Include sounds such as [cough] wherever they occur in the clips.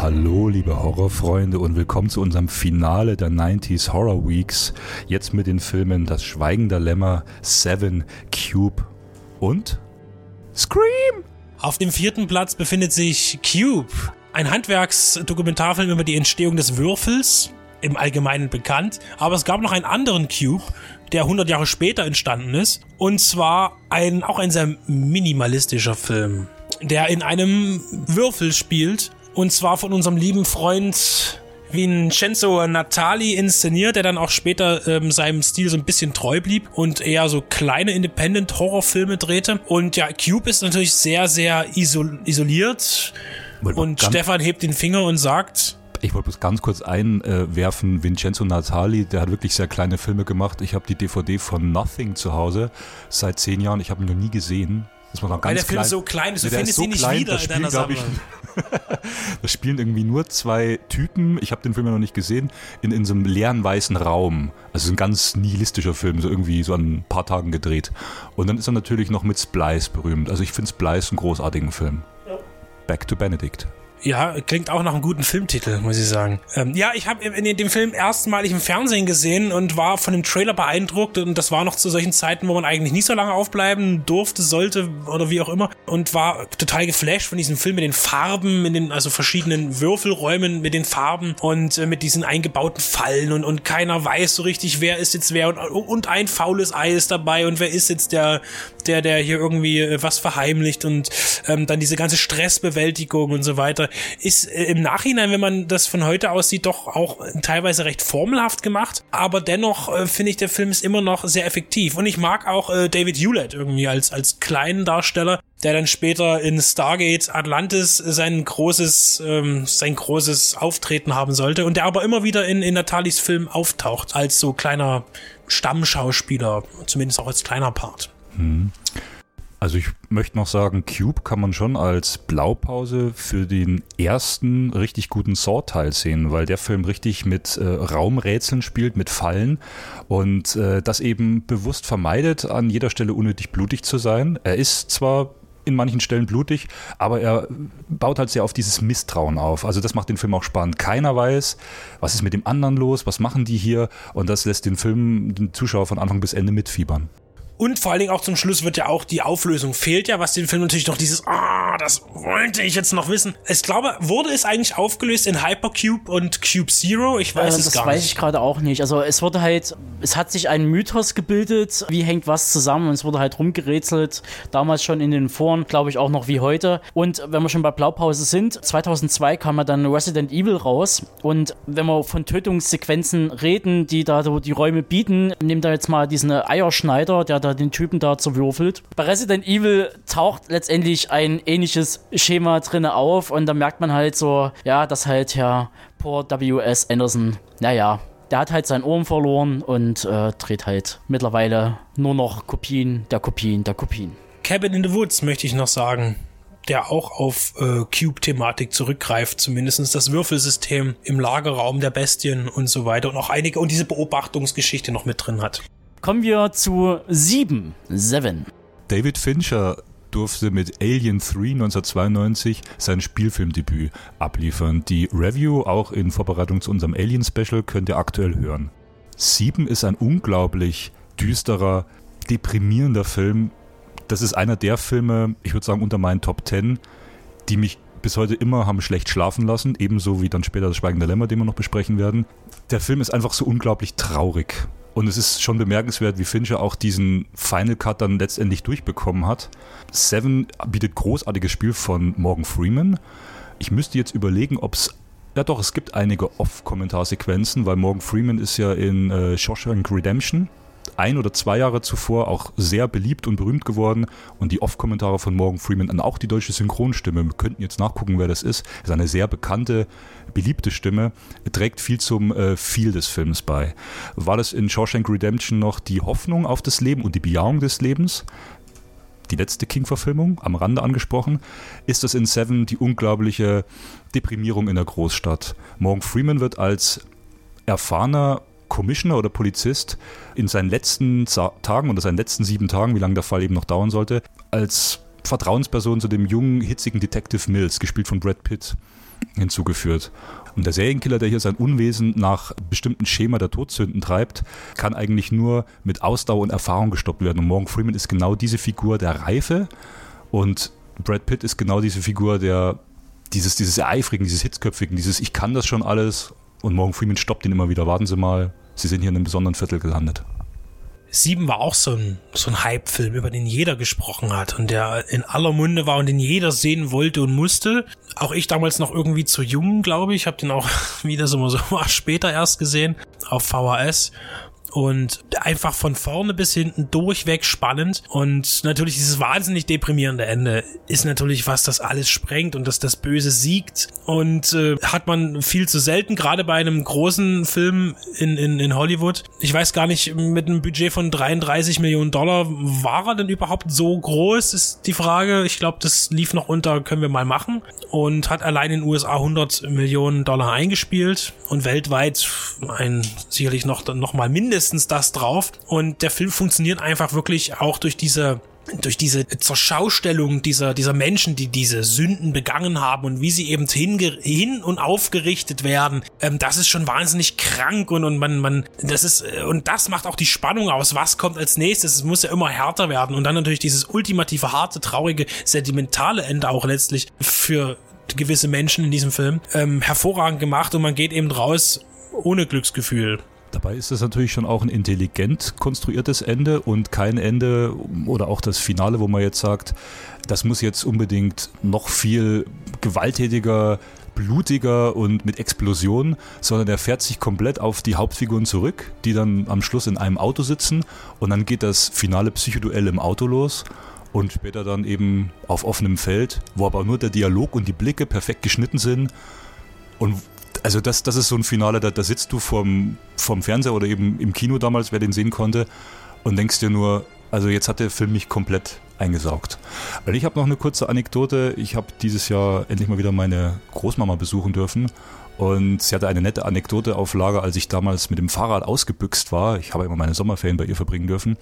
Hallo, liebe Horrorfreunde und willkommen zu unserem Finale der 90s Horror Weeks. Jetzt mit den Filmen Das Schweigen der Lämmer, Seven, Cube und Scream. Auf dem vierten Platz befindet sich Cube, ein Handwerksdokumentarfilm über die Entstehung des Würfels, im Allgemeinen bekannt. Aber es gab noch einen anderen Cube, der 100 Jahre später entstanden ist. Und zwar ein, auch ein sehr minimalistischer Film, der in einem Würfel spielt. Und zwar von unserem lieben Freund Vincenzo Natali inszeniert, der dann auch später ähm, seinem Stil so ein bisschen treu blieb und eher so kleine Independent-Horrorfilme drehte. Und ja, Cube ist natürlich sehr, sehr isol isoliert. Und Stefan hebt den Finger und sagt, ich wollte bloß ganz kurz einwerfen, Vincenzo Natali, der hat wirklich sehr kleine Filme gemacht. Ich habe die DVD von Nothing zu Hause seit zehn Jahren. Ich habe ihn noch nie gesehen. Das war noch ganz Weil der Film klein. so klein ist, du findest so ihn nicht klein, wieder in deiner Sammlung. [laughs] da spielen irgendwie nur zwei Typen, ich habe den Film ja noch nicht gesehen, in, in so einem leeren weißen Raum. Also ein ganz nihilistischer Film, so irgendwie so an ein paar Tagen gedreht. Und dann ist er natürlich noch mit Splice berühmt. Also ich finde Splice einen großartigen Film. Back to Benedict. Ja, klingt auch nach einem guten Filmtitel, muss ich sagen. Ähm, ja, ich habe in dem Film erstmalig im Fernsehen gesehen und war von dem Trailer beeindruckt und das war noch zu solchen Zeiten, wo man eigentlich nicht so lange aufbleiben durfte, sollte oder wie auch immer und war total geflasht von diesem Film mit den Farben, mit den also verschiedenen Würfelräumen mit den Farben und äh, mit diesen eingebauten Fallen und, und keiner weiß so richtig, wer ist jetzt wer und, und ein faules Ei ist dabei und wer ist jetzt der, der, der hier irgendwie äh, was verheimlicht und ähm, dann diese ganze Stressbewältigung und so weiter ist äh, im Nachhinein, wenn man das von heute aus sieht, doch auch teilweise recht formelhaft gemacht. Aber dennoch äh, finde ich, der Film ist immer noch sehr effektiv. Und ich mag auch äh, David Hewlett irgendwie als, als kleinen Darsteller, der dann später in Stargate Atlantis sein großes, ähm, sein großes Auftreten haben sollte und der aber immer wieder in, in Natalis Film auftaucht, als so kleiner Stammschauspieler, zumindest auch als kleiner Part. Hm. Also ich möchte noch sagen, Cube kann man schon als Blaupause für den ersten richtig guten Saw-Teil sehen, weil der Film richtig mit äh, Raumrätseln spielt, mit Fallen und äh, das eben bewusst vermeidet, an jeder Stelle unnötig blutig zu sein. Er ist zwar in manchen Stellen blutig, aber er baut halt sehr auf dieses Misstrauen auf. Also das macht den Film auch spannend. Keiner weiß, was ist mit dem anderen los, was machen die hier und das lässt den Film, den Zuschauer von Anfang bis Ende mitfiebern. Und vor allen Dingen auch zum Schluss wird ja auch die Auflösung fehlt ja, was den Film natürlich noch dieses, ah, das wollte ich jetzt noch wissen. Ich glaube, wurde es eigentlich aufgelöst in Hypercube und Cube Zero? Ich weiß äh, es gar nicht. Das weiß ich gerade auch nicht. Also es wurde halt, es hat sich ein Mythos gebildet, wie hängt was zusammen und es wurde halt rumgerätselt. Damals schon in den Foren, glaube ich auch noch wie heute. Und wenn wir schon bei Blaupause sind, 2002 kam ja dann Resident Evil raus und wenn wir von Tötungssequenzen reden, die da so die Räume bieten, nimmt da jetzt mal diesen Eierschneider, der da den Typen da zerwürfelt. Bei Resident Evil taucht letztendlich ein ähnliches Schema drin auf und da merkt man halt so, ja, dass halt Herr Paul W.S. Anderson, naja, der hat halt sein Ohren verloren und äh, dreht halt mittlerweile nur noch Kopien der Kopien der Kopien. Cabin in the Woods möchte ich noch sagen der auch auf äh, Cube-Thematik zurückgreift, zumindest das Würfelsystem im Lagerraum der Bestien und so weiter und auch einige und diese Beobachtungsgeschichte noch mit drin hat. Kommen wir zu 7. Seven. David Fincher durfte mit Alien 3 1992 sein Spielfilmdebüt abliefern. Die Review, auch in Vorbereitung zu unserem Alien-Special, könnt ihr aktuell hören. 7 ist ein unglaublich düsterer, deprimierender Film. Das ist einer der Filme, ich würde sagen, unter meinen Top 10, die mich bis heute immer haben schlecht schlafen lassen, ebenso wie dann später das Schweigende Lämmer, den wir noch besprechen werden. Der Film ist einfach so unglaublich traurig. Und es ist schon bemerkenswert, wie Fincher auch diesen Final Cut dann letztendlich durchbekommen hat. Seven bietet großartiges Spiel von Morgan Freeman. Ich müsste jetzt überlegen, ob es ja doch, es gibt einige Off-Kommentarsequenzen, weil Morgan Freeman ist ja in äh, Shawshank Redemption ein oder zwei Jahre zuvor auch sehr beliebt und berühmt geworden und die Off-Kommentare von Morgan Freeman und auch die deutsche Synchronstimme, wir könnten jetzt nachgucken, wer das ist, ist eine sehr bekannte, beliebte Stimme, trägt viel zum äh, des Films bei. War das in Shawshank Redemption noch die Hoffnung auf das Leben und die Bejahung des Lebens? die letzte King-Verfilmung, am Rande angesprochen, ist das in Seven die unglaubliche Deprimierung in der Großstadt. Morgan Freeman wird als erfahrener Commissioner oder Polizist in seinen letzten Tagen oder seinen letzten sieben Tagen, wie lange der Fall eben noch dauern sollte, als Vertrauensperson zu dem jungen, hitzigen Detective Mills, gespielt von Brad Pitt, hinzugeführt. Und der Serienkiller, der hier sein Unwesen nach bestimmten Schema der Todsünden treibt, kann eigentlich nur mit Ausdauer und Erfahrung gestoppt werden. Und Morgan Freeman ist genau diese Figur der Reife und Brad Pitt ist genau diese Figur der dieses, dieses Eifrigen, dieses Hitzköpfigen, dieses Ich kann das schon alles und Morgan Freeman stoppt ihn immer wieder. Warten Sie mal, Sie sind hier in einem besonderen Viertel gelandet. Sieben war auch so ein, so ein Hype-Film, über den jeder gesprochen hat und der in aller Munde war und den jeder sehen wollte und musste. Auch ich damals noch irgendwie zu jung, glaube ich. Habe den auch [laughs] wieder so, so [laughs] später erst gesehen auf VHS und einfach von vorne bis hinten durchweg spannend und natürlich dieses wahnsinnig deprimierende Ende ist natürlich was, das alles sprengt und dass das Böse siegt und äh, hat man viel zu selten, gerade bei einem großen Film in, in, in Hollywood. Ich weiß gar nicht, mit einem Budget von 33 Millionen Dollar war er denn überhaupt so groß, ist die Frage. Ich glaube, das lief noch unter, können wir mal machen und hat allein in den USA 100 Millionen Dollar eingespielt und weltweit ein sicherlich noch, noch mal mindestens mindestens das drauf. Und der Film funktioniert einfach wirklich auch durch diese durch diese Zerschaustellung dieser, dieser Menschen, die diese Sünden begangen haben und wie sie eben hin und aufgerichtet werden, ähm, das ist schon wahnsinnig krank und, und man, man, das ist, äh, und das macht auch die Spannung aus. Was kommt als nächstes? Es muss ja immer härter werden und dann natürlich dieses ultimative, harte, traurige, sentimentale Ende auch letztlich für gewisse Menschen in diesem Film ähm, hervorragend gemacht und man geht eben raus ohne Glücksgefühl. Dabei ist es natürlich schon auch ein intelligent konstruiertes Ende und kein Ende oder auch das Finale, wo man jetzt sagt, das muss jetzt unbedingt noch viel gewalttätiger, blutiger und mit Explosionen, sondern er fährt sich komplett auf die Hauptfiguren zurück, die dann am Schluss in einem Auto sitzen und dann geht das finale Psychoduell im Auto los und später dann eben auf offenem Feld, wo aber nur der Dialog und die Blicke perfekt geschnitten sind und also das, das ist so ein Finale, da, da sitzt du vorm, vorm Fernseher oder eben im Kino damals, wer den sehen konnte, und denkst dir nur, also jetzt hat der Film mich komplett eingesaugt. Und ich habe noch eine kurze Anekdote. Ich habe dieses Jahr endlich mal wieder meine Großmama besuchen dürfen. Und sie hatte eine nette Anekdote auf Lager, als ich damals mit dem Fahrrad ausgebüxt war. Ich habe immer meine Sommerferien bei ihr verbringen dürfen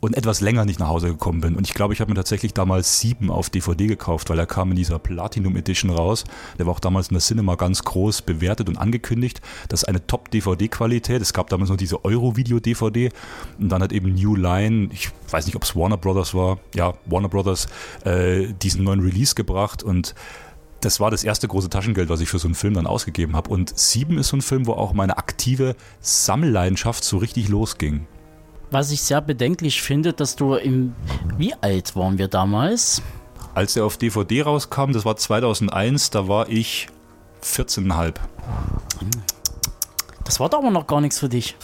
und etwas länger nicht nach Hause gekommen bin. Und ich glaube, ich habe mir tatsächlich damals sieben auf DVD gekauft, weil er kam in dieser Platinum Edition raus. Der war auch damals in der Cinema ganz groß bewertet und angekündigt. Das ist eine Top-DVD-Qualität. Es gab damals noch diese Euro-Video-DVD und dann hat eben New Line, ich weiß nicht, ob es Warner Brothers war, ja, Warner Brothers, äh, diesen neuen Release gebracht und das war das erste große Taschengeld, was ich für so einen Film dann ausgegeben habe. Und Sieben ist so ein Film, wo auch meine aktive Sammelleidenschaft so richtig losging was ich sehr bedenklich finde, dass du im. Wie alt waren wir damals? Als er auf DVD rauskam, das war 2001, da war ich 14,5. Das war doch aber noch gar nichts für dich.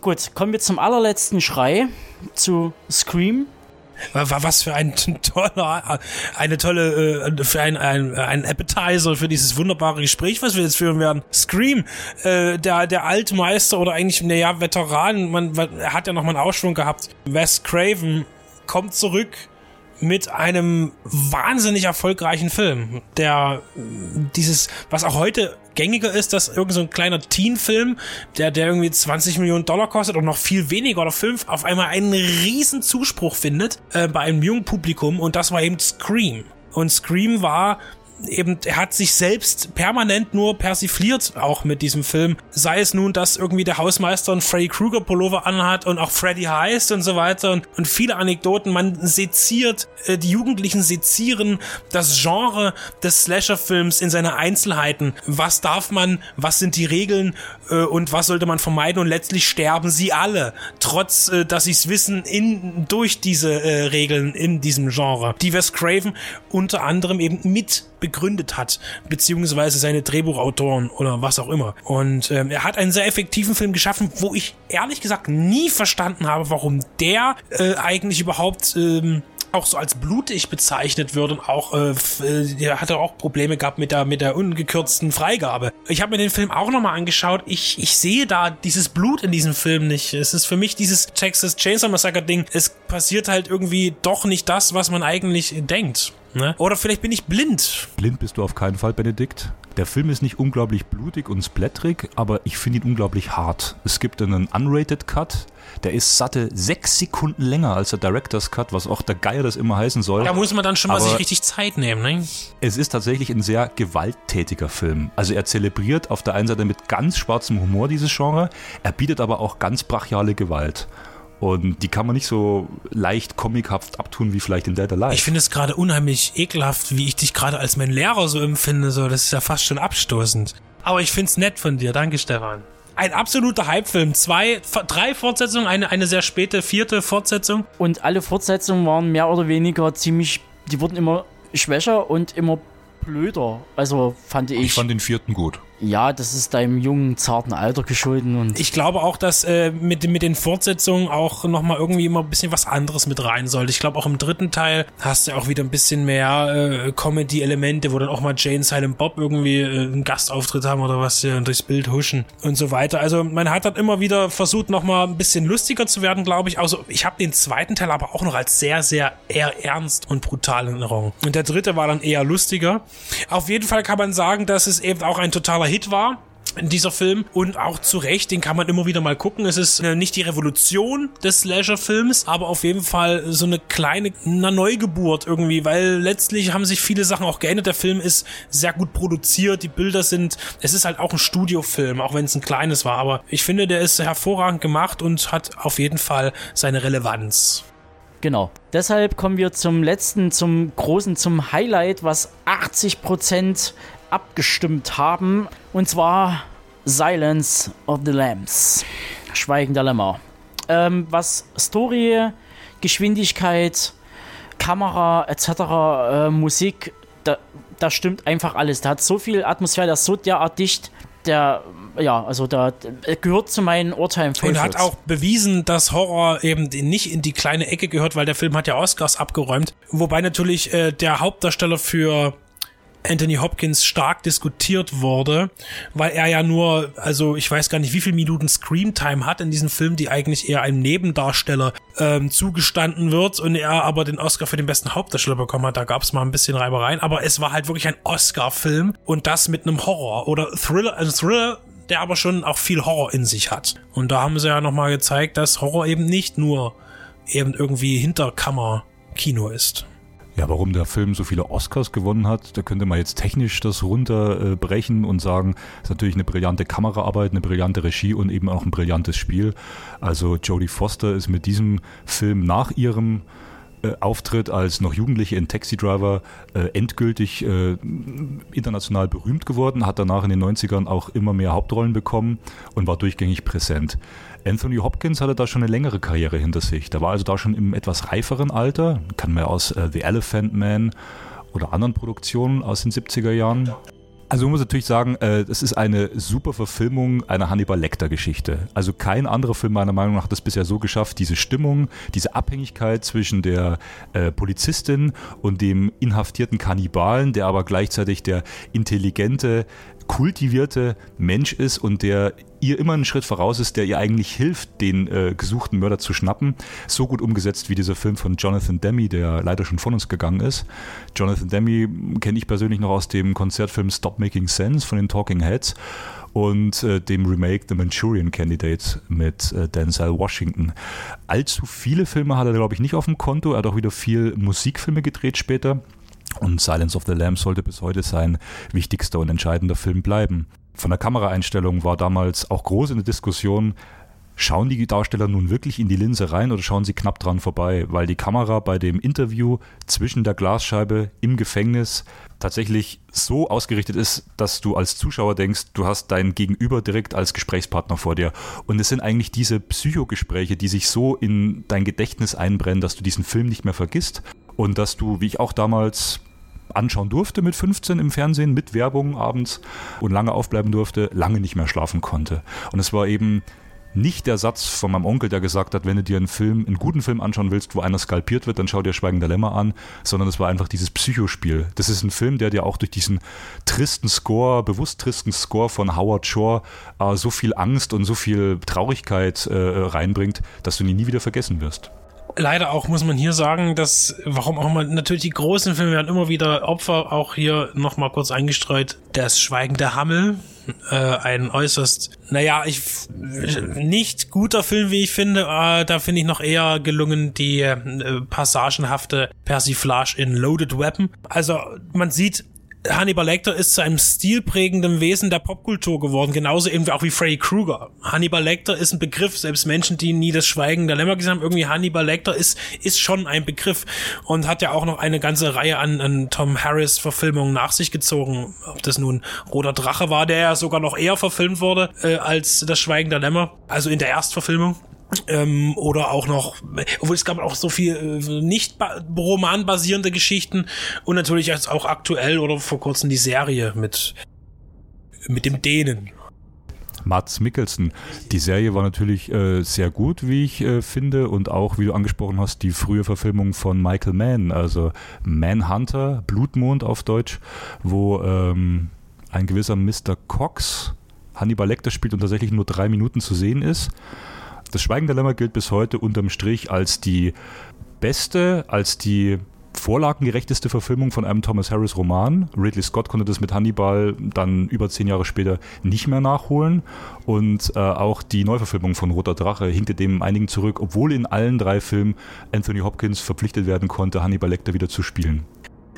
Gut, kommen wir zum allerletzten Schrei, zu Scream. Was für ein [laughs] toller, eine tolle, äh, für ein, ein, ein Appetizer für dieses wunderbare Gespräch, was wir jetzt führen werden. Scream, äh, der, der Altmeister oder eigentlich, naja, Veteran, man, er hat ja noch mal einen Ausschwung gehabt. Wes Craven kommt zurück mit einem wahnsinnig erfolgreichen Film, der dieses, was auch heute gängiger ist, dass irgend so ein kleiner Teen-Film, der, der irgendwie 20 Millionen Dollar kostet und noch viel weniger oder fünf, auf einmal einen riesen Zuspruch findet äh, bei einem jungen Publikum und das war eben Scream. Und Scream war eben, er hat sich selbst permanent nur persifliert, auch mit diesem Film. Sei es nun, dass irgendwie der Hausmeister einen Freddy Krueger Pullover anhat und auch Freddy heißt und so weiter und, und viele Anekdoten. Man seziert, äh, die Jugendlichen sezieren das Genre des Slasher-Films in seine Einzelheiten. Was darf man, was sind die Regeln äh, und was sollte man vermeiden und letztlich sterben sie alle, trotz, äh, dass sie es wissen, in, durch diese äh, Regeln in diesem Genre. Die Wes Craven unter anderem eben mit begründet hat, beziehungsweise seine Drehbuchautoren oder was auch immer. Und ähm, er hat einen sehr effektiven Film geschaffen, wo ich ehrlich gesagt nie verstanden habe, warum der äh, eigentlich überhaupt ähm, auch so als blutig bezeichnet wird und auch äh, äh er hatte auch Probleme gehabt mit der mit der ungekürzten Freigabe. Ich habe mir den Film auch nochmal angeschaut. Ich ich sehe da dieses Blut in diesem Film nicht. Es ist für mich dieses Texas Chainsaw Massacre Ding. Es passiert halt irgendwie doch nicht das, was man eigentlich denkt. Ne? Oder vielleicht bin ich blind. Blind bist du auf keinen Fall, Benedikt. Der Film ist nicht unglaublich blutig und splatterig, aber ich finde ihn unglaublich hart. Es gibt einen Unrated Cut, der ist satte sechs Sekunden länger als der Director's Cut, was auch der Geier das immer heißen soll. Da muss man dann schon mal sich richtig Zeit nehmen, ne? Es ist tatsächlich ein sehr gewalttätiger Film. Also er zelebriert auf der einen Seite mit ganz schwarzem Humor dieses Genre, er bietet aber auch ganz brachiale Gewalt. Und die kann man nicht so leicht comichaft abtun wie vielleicht in Dead Alive. Ich finde es gerade unheimlich ekelhaft, wie ich dich gerade als mein Lehrer so empfinde. So, das ist ja fast schon abstoßend. Aber ich finde es nett von dir. Danke, Stefan. Ein absoluter Hypefilm. Zwei, drei Fortsetzungen, eine, eine sehr späte vierte Fortsetzung. Und alle Fortsetzungen waren mehr oder weniger ziemlich, die wurden immer schwächer und immer blöder. Also fand ich. Ich fand den vierten gut. Ja, das ist deinem jungen, zarten Alter geschulden. Und ich glaube auch, dass äh, mit, mit den Fortsetzungen auch nochmal irgendwie immer ein bisschen was anderes mit rein sollte. Ich glaube, auch im dritten Teil hast du auch wieder ein bisschen mehr äh, Comedy-Elemente, wo dann auch mal Jane Silent Bob irgendwie äh, einen Gastauftritt haben oder was ja, durchs Bild huschen und so weiter. Also man hat dann immer wieder versucht, nochmal ein bisschen lustiger zu werden, glaube ich. Also ich habe den zweiten Teil aber auch noch als sehr, sehr eher ernst und brutal in Erinnerung. Und der dritte war dann eher lustiger. Auf jeden Fall kann man sagen, dass es eben auch ein totaler Hit war dieser Film und auch zu Recht, den kann man immer wieder mal gucken. Es ist äh, nicht die Revolution des Slasher-Films, aber auf jeden Fall so eine kleine eine Neugeburt irgendwie, weil letztlich haben sich viele Sachen auch geändert. Der Film ist sehr gut produziert, die Bilder sind, es ist halt auch ein Studiofilm, auch wenn es ein kleines war, aber ich finde, der ist hervorragend gemacht und hat auf jeden Fall seine Relevanz. Genau. Deshalb kommen wir zum letzten, zum großen, zum Highlight, was 80% abgestimmt haben. Und zwar Silence of the Lambs. Schweigen der Lämmer. Ähm, was Story, Geschwindigkeit, Kamera etc., äh, Musik, da, da stimmt einfach alles. Der hat so viel Atmosphäre, der ist so derart dicht, der ja, also da gehört zu meinen Urteilen. Und hat auch bewiesen, dass Horror eben nicht in die kleine Ecke gehört, weil der Film hat ja Oscars abgeräumt. Wobei natürlich äh, der Hauptdarsteller für Anthony Hopkins stark diskutiert wurde, weil er ja nur, also ich weiß gar nicht, wie viel Minuten Screamtime hat in diesem Film, die eigentlich eher einem Nebendarsteller ähm, zugestanden wird und er aber den Oscar für den besten Hauptdarsteller bekommen hat. Da gab es mal ein bisschen Reibereien, aber es war halt wirklich ein Oscar-Film und das mit einem Horror oder Thriller, ein Thriller der aber schon auch viel Horror in sich hat. Und da haben sie ja nochmal gezeigt, dass Horror eben nicht nur eben irgendwie Hinterkammer-Kino ist. Ja, warum der Film so viele Oscars gewonnen hat, da könnte man jetzt technisch das runterbrechen und sagen, es ist natürlich eine brillante Kameraarbeit, eine brillante Regie und eben auch ein brillantes Spiel. Also Jodie Foster ist mit diesem Film nach ihrem äh, Auftritt als noch Jugendliche in Taxi Driver äh, endgültig äh, international berühmt geworden, hat danach in den 90ern auch immer mehr Hauptrollen bekommen und war durchgängig präsent. Anthony Hopkins hatte da schon eine längere Karriere hinter sich. Der war also da schon im etwas reiferen Alter, kann man aus äh, The Elephant Man oder anderen Produktionen aus den 70er Jahren. Also man muss natürlich sagen, äh, es ist eine super Verfilmung einer Hannibal Lecter-Geschichte. Also kein anderer Film meiner Meinung nach hat es bisher so geschafft, diese Stimmung, diese Abhängigkeit zwischen der äh, Polizistin und dem inhaftierten Kannibalen, der aber gleichzeitig der intelligente, kultivierte Mensch ist und der ihr immer einen Schritt voraus ist, der ihr eigentlich hilft, den äh, gesuchten Mörder zu schnappen. So gut umgesetzt wie dieser Film von Jonathan Demme, der leider schon von uns gegangen ist. Jonathan Demme kenne ich persönlich noch aus dem Konzertfilm Stop Making Sense von den Talking Heads und äh, dem Remake The Manchurian Candidate mit äh, Denzel Washington. Allzu viele Filme hat er, glaube ich, nicht auf dem Konto. Er hat auch wieder viel Musikfilme gedreht später. Und Silence of the Lambs sollte bis heute sein wichtigster und entscheidender Film bleiben. Von der Kameraeinstellung war damals auch groß in der Diskussion, schauen die Darsteller nun wirklich in die Linse rein oder schauen sie knapp dran vorbei, weil die Kamera bei dem Interview zwischen der Glasscheibe im Gefängnis tatsächlich so ausgerichtet ist, dass du als Zuschauer denkst, du hast dein Gegenüber direkt als Gesprächspartner vor dir. Und es sind eigentlich diese Psychogespräche, die sich so in dein Gedächtnis einbrennen, dass du diesen Film nicht mehr vergisst und dass du, wie ich auch damals anschauen durfte mit 15 im Fernsehen, mit Werbung abends und lange aufbleiben durfte, lange nicht mehr schlafen konnte. Und es war eben nicht der Satz von meinem Onkel, der gesagt hat, wenn du dir einen Film, einen guten Film anschauen willst, wo einer skalpiert wird, dann schau dir Schweigender Lämmer an, sondern es war einfach dieses Psychospiel. Das ist ein Film, der dir auch durch diesen tristen Score, bewusst tristen Score von Howard Shore äh, so viel Angst und so viel Traurigkeit äh, reinbringt, dass du ihn nie wieder vergessen wirst. Leider auch muss man hier sagen, dass, warum auch immer, natürlich die großen Filme werden immer wieder Opfer, auch hier nochmal kurz eingestreut. Das Schweigen der Hammel, äh, ein äußerst, naja, ich, nicht guter Film, wie ich finde, äh, da finde ich noch eher gelungen die äh, passagenhafte Persiflage in Loaded Weapon. Also, man sieht Hannibal Lecter ist zu einem stilprägenden Wesen der Popkultur geworden, genauso eben auch wie Freddy Krueger. Hannibal Lecter ist ein Begriff, selbst Menschen, die nie das Schweigen der Lämmer gesehen haben, irgendwie Hannibal Lecter ist, ist schon ein Begriff und hat ja auch noch eine ganze Reihe an, an Tom Harris Verfilmungen nach sich gezogen. Ob das nun Roter Drache war, der ja sogar noch eher verfilmt wurde äh, als das Schweigen der Lämmer, also in der Erstverfilmung. Ähm, oder auch noch, obwohl es gab auch so viel äh, nicht romanbasierende Geschichten und natürlich jetzt auch aktuell oder vor kurzem die Serie mit, mit dem Dänen. Mats Mikkelsen. Die Serie war natürlich äh, sehr gut, wie ich äh, finde, und auch, wie du angesprochen hast, die frühe Verfilmung von Michael Mann, also Manhunter, Blutmond auf Deutsch, wo ähm, ein gewisser Mr. Cox Hannibal Lecter spielt und tatsächlich nur drei Minuten zu sehen ist. Das Schweigen der Lämmer gilt bis heute unterm Strich als die beste, als die vorlagengerechteste Verfilmung von einem Thomas Harris Roman. Ridley Scott konnte das mit Hannibal dann über zehn Jahre später nicht mehr nachholen. Und äh, auch die Neuverfilmung von Roter Drache hinkte dem einigen zurück, obwohl in allen drei Filmen Anthony Hopkins verpflichtet werden konnte, Hannibal Lecter wieder zu spielen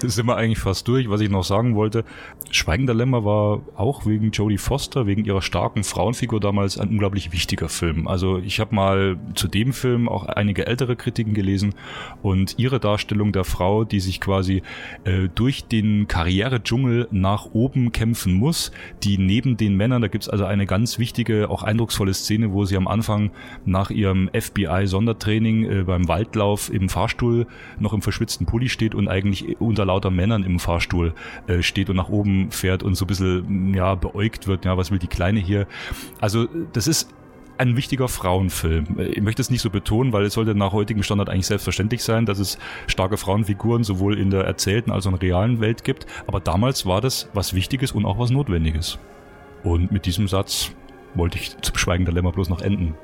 sind wir eigentlich fast durch. Was ich noch sagen wollte, Schweigender Lämmer war auch wegen Jodie Foster, wegen ihrer starken Frauenfigur damals ein unglaublich wichtiger Film. Also ich habe mal zu dem Film auch einige ältere Kritiken gelesen und ihre Darstellung der Frau, die sich quasi äh, durch den Karrieredschungel nach oben kämpfen muss, die neben den Männern, da gibt's also eine ganz wichtige, auch eindrucksvolle Szene, wo sie am Anfang nach ihrem FBI-Sondertraining äh, beim Waldlauf im Fahrstuhl noch im verschwitzten Pulli steht und eigentlich unter lauter Männern im Fahrstuhl äh, steht und nach oben fährt und so ein bisschen ja, beäugt wird, ja, was will die Kleine hier. Also das ist ein wichtiger Frauenfilm. Ich möchte es nicht so betonen, weil es sollte nach heutigem Standard eigentlich selbstverständlich sein, dass es starke Frauenfiguren sowohl in der erzählten als auch in der realen Welt gibt. Aber damals war das was Wichtiges und auch was Notwendiges. Und mit diesem Satz wollte ich zum Schweigen der Lämmer bloß noch enden.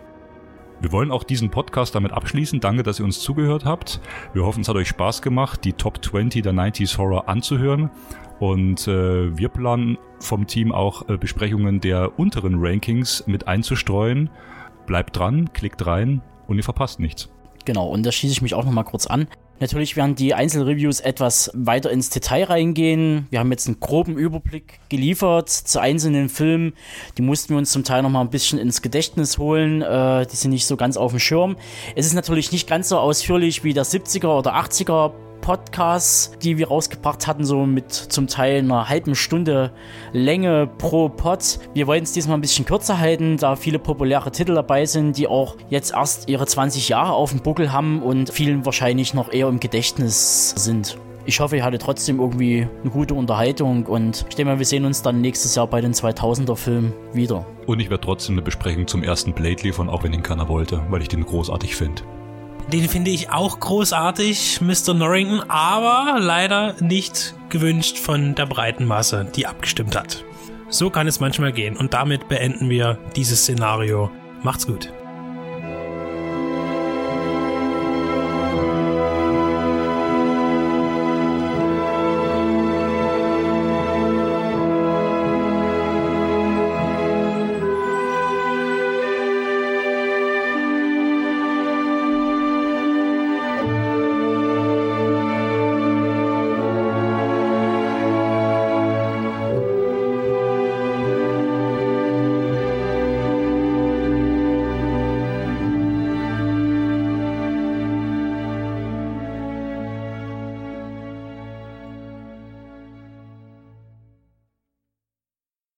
Wir wollen auch diesen Podcast damit abschließen. Danke, dass ihr uns zugehört habt. Wir hoffen, es hat euch Spaß gemacht, die Top 20 der 90s Horror anzuhören. Und äh, wir planen vom Team auch äh, Besprechungen der unteren Rankings mit einzustreuen. Bleibt dran, klickt rein und ihr verpasst nichts. Genau, und da schließe ich mich auch nochmal kurz an. Natürlich werden die Einzelreviews etwas weiter ins Detail reingehen. Wir haben jetzt einen groben Überblick geliefert zu einzelnen Filmen. Die mussten wir uns zum Teil noch mal ein bisschen ins Gedächtnis holen. Äh, die sind nicht so ganz auf dem Schirm. Es ist natürlich nicht ganz so ausführlich wie der 70er oder 80er Podcasts, die wir rausgebracht hatten, so mit zum Teil einer halben Stunde Länge pro Pod. Wir wollten es diesmal ein bisschen kürzer halten, da viele populäre Titel dabei sind, die auch jetzt erst ihre 20 Jahre auf dem Buckel haben und vielen wahrscheinlich noch eher im Gedächtnis sind. Ich hoffe, ihr hattet trotzdem irgendwie eine gute Unterhaltung und ich denke mal, wir sehen uns dann nächstes Jahr bei den 2000er Filmen wieder. Und ich werde trotzdem eine Besprechung zum ersten Blade liefern, auch wenn ihn keiner wollte, weil ich den großartig finde. Den finde ich auch großartig, Mr. Norrington, aber leider nicht gewünscht von der breiten Masse, die abgestimmt hat. So kann es manchmal gehen und damit beenden wir dieses Szenario. Macht's gut.